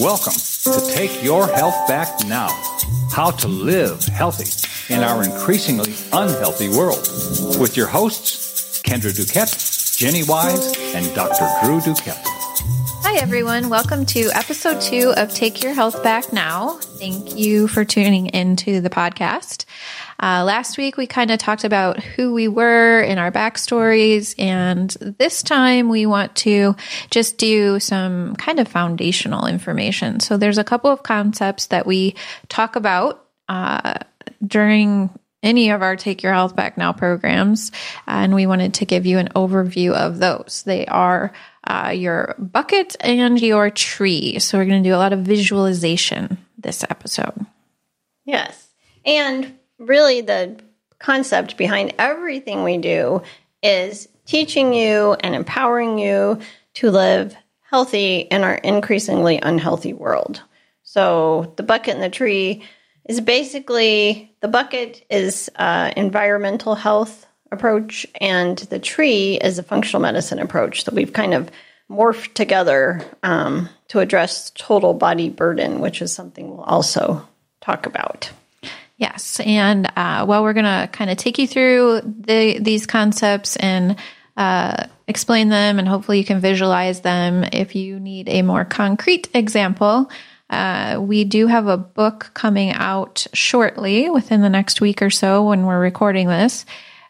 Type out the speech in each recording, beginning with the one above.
Welcome to Take Your Health Back Now How to Live Healthy in Our Increasingly Unhealthy World with your hosts, Kendra Duquette, Jenny Wise, and Dr. Drew Duquette. Hi, everyone. Welcome to episode two of Take Your Health Back Now. Thank you for tuning into the podcast. Uh, last week, we kind of talked about who we were in our backstories, and this time we want to just do some kind of foundational information. So, there's a couple of concepts that we talk about uh, during any of our Take Your Health Back Now programs, and we wanted to give you an overview of those. They are uh, your bucket and your tree. So, we're going to do a lot of visualization this episode. Yes. And really the concept behind everything we do is teaching you and empowering you to live healthy in our increasingly unhealthy world. So the bucket and the tree is basically the bucket is uh, environmental health approach and the tree is a functional medicine approach that we've kind of morphed together um, to address total body burden, which is something we'll also talk about. Yes. And uh, well, we're going to kind of take you through the, these concepts and uh, explain them, and hopefully you can visualize them. If you need a more concrete example, uh, we do have a book coming out shortly within the next week or so when we're recording this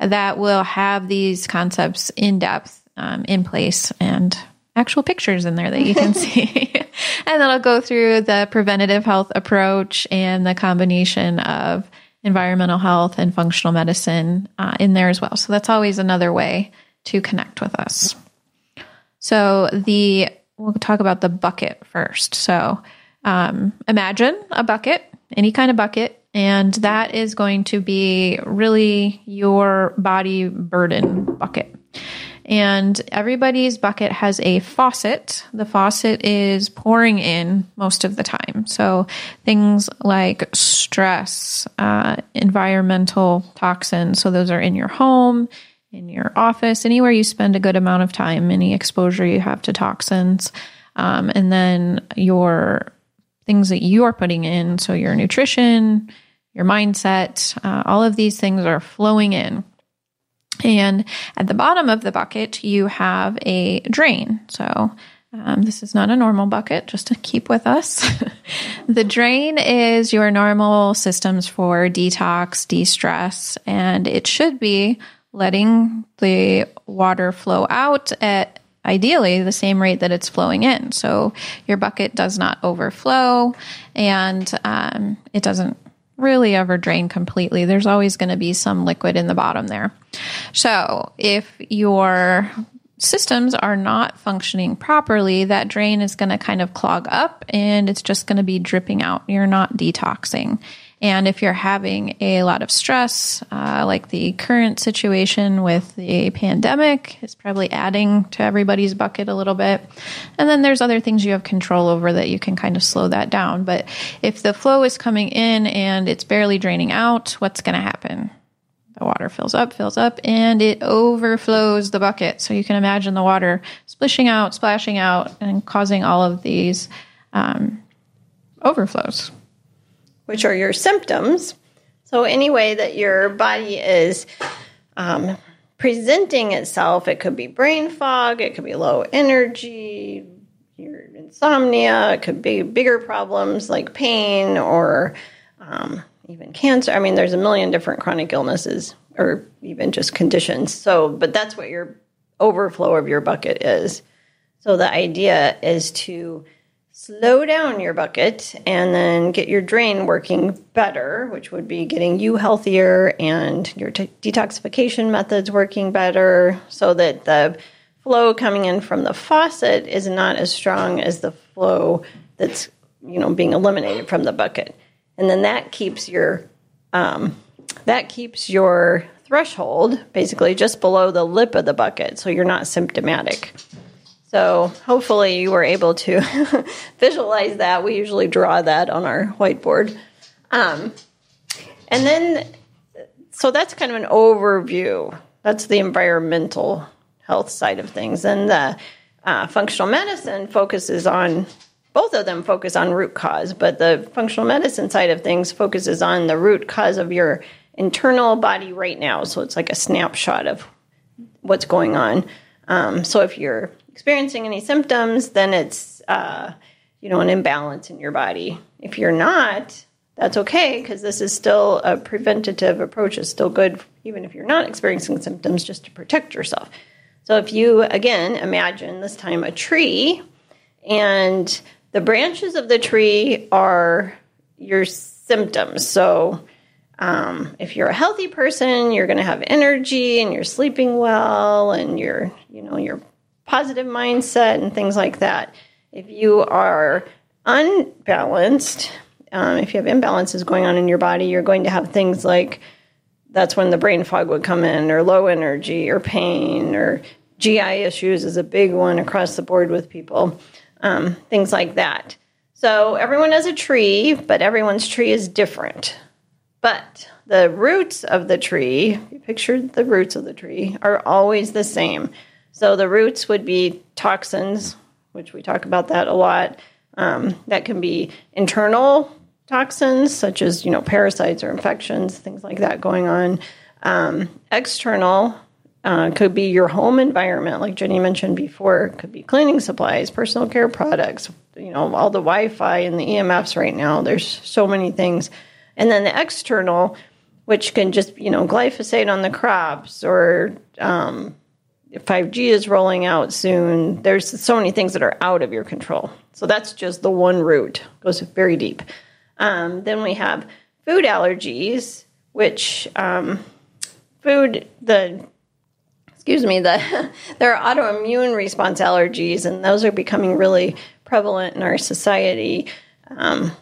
that will have these concepts in depth um, in place and actual pictures in there that you can see. and then I'll go through the preventative health approach and the combination of environmental health and functional medicine uh, in there as well. So that's always another way to connect with us. So the we'll talk about the bucket first. So um, imagine a bucket, any kind of bucket, and that is going to be really your body burden bucket and everybody's bucket has a faucet. The faucet is pouring in most of the time. So things like stress, uh, environmental toxins. So those are in your home, in your office, anywhere you spend a good amount of time, any exposure you have to toxins. Um, and then your things that you are putting in. So your nutrition, your mindset, uh, all of these things are flowing in. And at the bottom of the bucket, you have a drain. So um, this is not a normal bucket, just to keep with us. the drain is your normal systems for detox, de stress, and it should be letting the water flow out at ideally the same rate that it's flowing in. So your bucket does not overflow and um, it doesn't really ever drain completely. There's always going to be some liquid in the bottom there. So if your systems are not functioning properly, that drain is going to kind of clog up and it's just going to be dripping out. You're not detoxing. And if you're having a lot of stress, uh, like the current situation with the pandemic, is probably adding to everybody's bucket a little bit. And then there's other things you have control over that you can kind of slow that down. But if the flow is coming in and it's barely draining out, what's going to happen? The water fills up, fills up, and it overflows the bucket. So you can imagine the water splishing out, splashing out, and causing all of these um, overflows which are your symptoms. So, any way that your body is um, presenting itself, it could be brain fog, it could be low energy, your insomnia, it could be bigger problems like pain or um, even cancer. I mean, there's a million different chronic illnesses or even just conditions. So, but that's what your overflow of your bucket is. So, the idea is to slow down your bucket and then get your drain working better, which would be getting you healthier and your t- detoxification methods working better so that the flow coming in from the faucet is not as strong as the flow that's you know being eliminated from the bucket. And then that keeps your um, that keeps your threshold basically just below the lip of the bucket so you're not symptomatic so hopefully you were able to visualize that. We usually draw that on our whiteboard. Um, and then, so that's kind of an overview. That's the environmental health side of things. And the uh, functional medicine focuses on both of them focus on root cause, but the functional medicine side of things focuses on the root cause of your internal body right now. So it's like a snapshot of what's going on. Um, so if you're experiencing any symptoms, then it's uh, you know an imbalance in your body. If you're not, that's okay because this is still a preventative approach. It's still good even if you're not experiencing symptoms, just to protect yourself. So if you again imagine this time a tree, and the branches of the tree are your symptoms. So um, if you're a healthy person, you're going to have energy and you're sleeping well and you're, you know, your positive mindset and things like that. If you are unbalanced, um, if you have imbalances going on in your body, you're going to have things like that's when the brain fog would come in, or low energy, or pain, or GI issues is a big one across the board with people, um, things like that. So everyone has a tree, but everyone's tree is different. But the roots of the tree, you picture the roots of the tree, are always the same. So the roots would be toxins, which we talk about that a lot. Um, that can be internal toxins, such as you know parasites or infections, things like that going on. Um, external uh, could be your home environment, like Jenny mentioned before. It could be cleaning supplies, personal care products. You know all the Wi-Fi and the EMFs right now. There's so many things and then the external, which can just you know glyphosate on the crops or um, 5G is rolling out soon. There's so many things that are out of your control. So that's just the one root goes very deep. Um, then we have food allergies, which um, food the excuse me the there are autoimmune response allergies, and those are becoming really prevalent in our society. Um,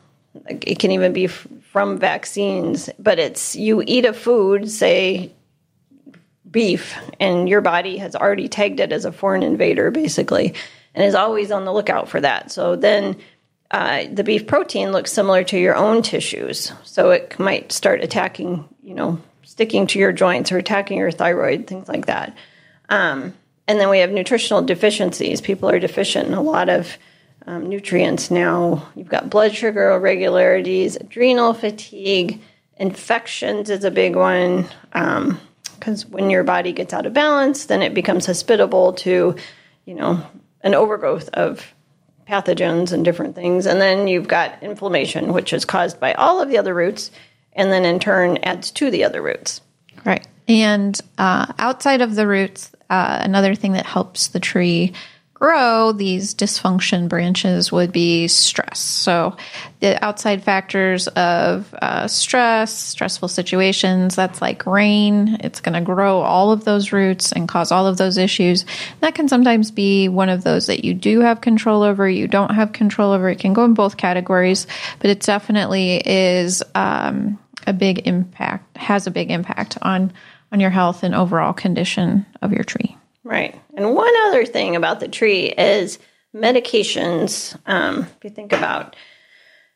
it can even be from vaccines, but it's you eat a food, say beef, and your body has already tagged it as a foreign invader, basically, and is always on the lookout for that. So then uh, the beef protein looks similar to your own tissues, so it might start attacking, you know, sticking to your joints or attacking your thyroid, things like that. Um, and then we have nutritional deficiencies. People are deficient in a lot of um, nutrients now. You've got blood sugar irregularities, adrenal fatigue, infections is a big one. Because when your body gets out of balance, then it becomes hospitable to, you know, an overgrowth of pathogens and different things. And then you've got inflammation, which is caused by all of the other roots, and then in turn adds to the other roots. Right. And uh, outside of the roots, uh, another thing that helps the tree grow these dysfunction branches would be stress. So, the outside factors of uh, stress, stressful situations, that's like rain. It's going to grow all of those roots and cause all of those issues. That can sometimes be one of those that you do have control over, you don't have control over. It can go in both categories, but it definitely is um, a big impact, has a big impact on on your health and overall condition of your tree. Right. And one other thing about the tree is medications. Um, if you think about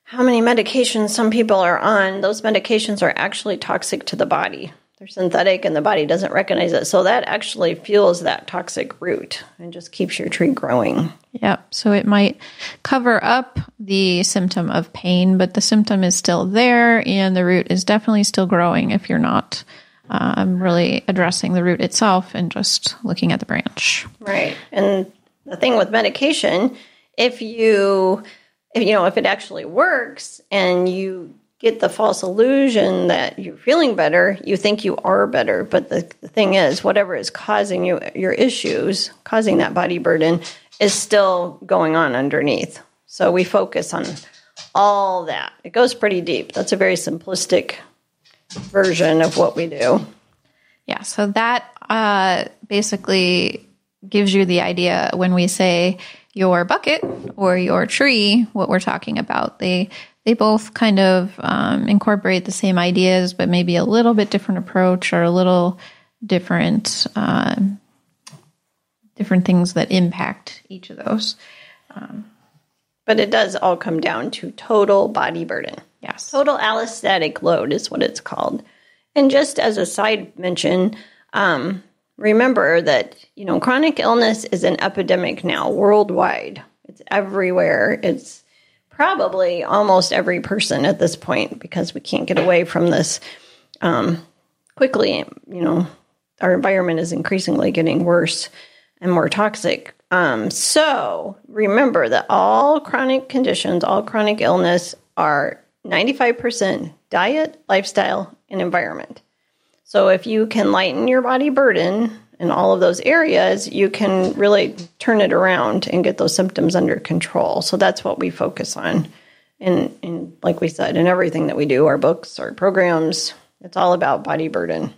how many medications some people are on, those medications are actually toxic to the body. They're synthetic and the body doesn't recognize it. So that actually fuels that toxic root and just keeps your tree growing. Yep. So it might cover up the symptom of pain, but the symptom is still there and the root is definitely still growing if you're not um, really addressing the root itself and just looking at the branch. Right. And the thing with medication, if you, if, you know, if it actually works and you get the false illusion that you're feeling better, you think you are better. But the, the thing is, whatever is causing you your issues, causing that body burden, is still going on underneath. So we focus on all that. It goes pretty deep. That's a very simplistic version of what we do. Yeah, so that uh, basically gives you the idea when we say your bucket or your tree, what we're talking about. They they both kind of um, incorporate the same ideas, but maybe a little bit different approach or a little different uh, different things that impact each of those. Um, but it does all come down to total body burden. Yes. Total allostatic load is what it's called. And just as a side mention, um, remember that, you know, chronic illness is an epidemic now worldwide. It's everywhere. It's probably almost every person at this point because we can't get away from this um, quickly. You know, our environment is increasingly getting worse and more toxic. Um, so remember that all chronic conditions, all chronic illness are 95% diet, lifestyle, and environment. So if you can lighten your body burden in all of those areas, you can really turn it around and get those symptoms under control. So that's what we focus on. And, and like we said, in everything that we do, our books, our programs, it's all about body burden.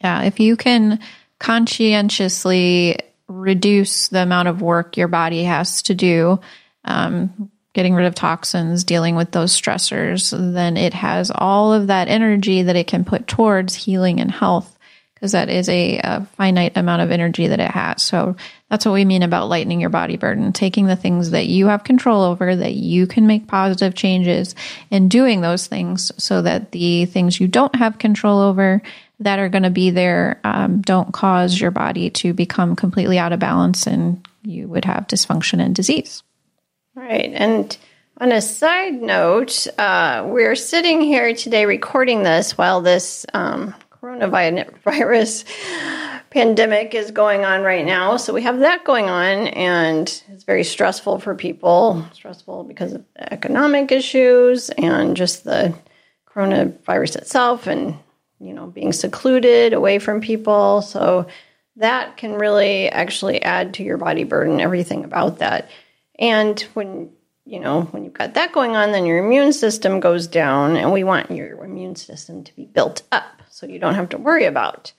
Yeah, if you can conscientiously reduce the amount of work your body has to do, um, getting rid of toxins, dealing with those stressors, then it has all of that energy that it can put towards healing and health because that is a, a, finite amount of energy that it has. So that's what we mean about lightening your body burden, taking the things that you have control over, that you can make positive changes, and doing those things so that the things you don't have control over that are going to be there um, don't cause your body to become completely out of balance and you would have dysfunction and disease. Right. And on a side note, uh, we're sitting here today recording this while this um, coronavirus pandemic is going on right now. So we have that going on, and it's very stressful for people. Stressful because of economic issues and just the coronavirus itself, and you know being secluded away from people. So that can really actually add to your body burden. Everything about that. And when you know, when you've got that going on, then your immune system goes down, and we want your immune system to be built up so you don't have to worry about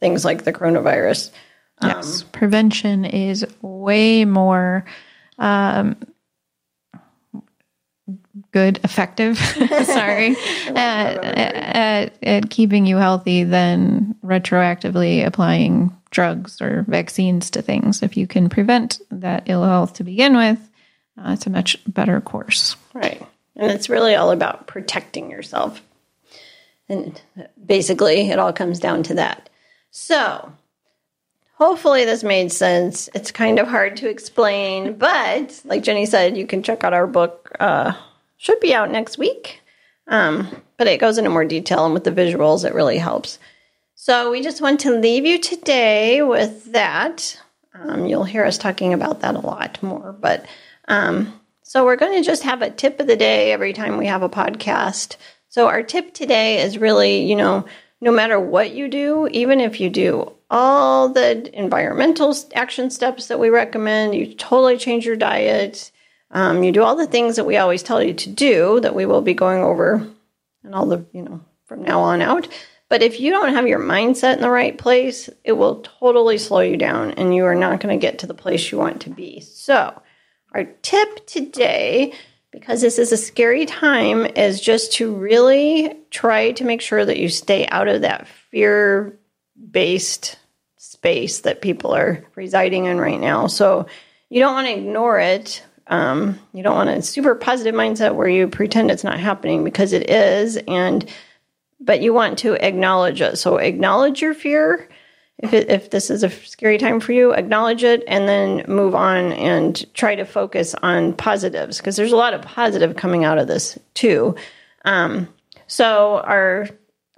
things like the coronavirus. Yes, um, prevention is way more um, good, effective. sorry, at, at, at keeping you healthy than retroactively applying drugs or vaccines to things. If you can prevent that ill health to begin with, uh, it's a much better course. Right. And it's really all about protecting yourself. And basically, it all comes down to that. So, hopefully, this made sense. It's kind of hard to explain, but like Jenny said, you can check out our book. Uh, should be out next week. Um, but it goes into more detail, and with the visuals, it really helps. So, we just want to leave you today with that. Um, you'll hear us talking about that a lot more, but um, so we're going to just have a tip of the day every time we have a podcast. So our tip today is really, you know, no matter what you do, even if you do all the environmental action steps that we recommend, you totally change your diet, um, you do all the things that we always tell you to do that we will be going over and all the, you know, from now on out. But if you don't have your mindset in the right place, it will totally slow you down and you are not going to get to the place you want to be. So, our tip today, because this is a scary time, is just to really try to make sure that you stay out of that fear based space that people are residing in right now. So you don't want to ignore it. Um, you don't want a super positive mindset where you pretend it's not happening because it is, and but you want to acknowledge it. So acknowledge your fear if, it, if this is a scary time for you, acknowledge it and then move on and try to focus on positives because there's a lot of positive coming out of this too. Um, so our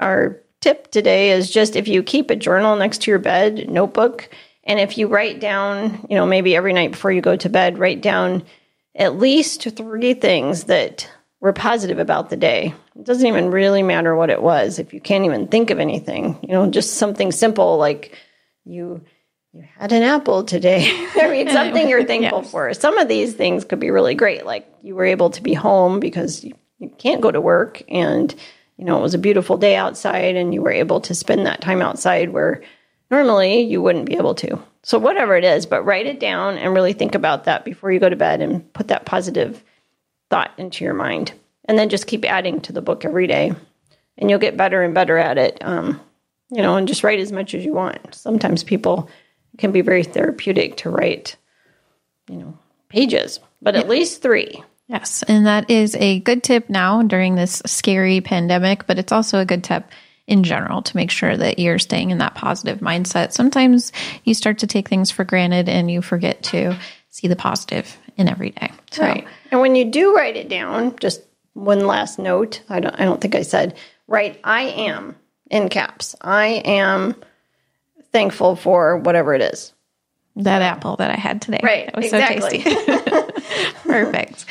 our tip today is just if you keep a journal next to your bed, notebook, and if you write down, you know, maybe every night before you go to bed, write down at least three things that were positive about the day. It doesn't even really matter what it was if you can't even think of anything. You know, just something simple like you you had an apple today. I mean, something you're thankful yes. for. Some of these things could be really great, like you were able to be home because you, you can't go to work, and you know it was a beautiful day outside, and you were able to spend that time outside where normally you wouldn't be able to. So whatever it is, but write it down and really think about that before you go to bed, and put that positive thought into your mind. And then just keep adding to the book every day. And you'll get better and better at it. Um, you know, and just write as much as you want. Sometimes people can be very therapeutic to write, you know, pages, but at least three. Yes. And that is a good tip now during this scary pandemic, but it's also a good tip in general to make sure that you're staying in that positive mindset. Sometimes you start to take things for granted and you forget to see the positive in every day. So, Right. And when you do write it down, just one last note. I don't I don't think I said write I am in caps. I am thankful for whatever it is. that apple that I had today. Right, That was exactly. so tasty. Perfect.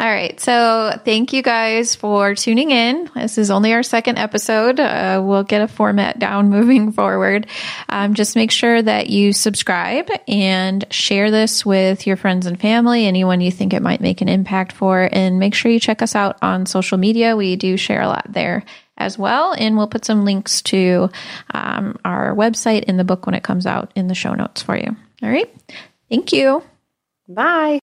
All right. So thank you guys for tuning in. This is only our second episode. Uh, we'll get a format down moving forward. Um, just make sure that you subscribe and share this with your friends and family, anyone you think it might make an impact for. And make sure you check us out on social media. We do share a lot there as well. And we'll put some links to um, our website in the book when it comes out in the show notes for you. All right. Thank you. Bye.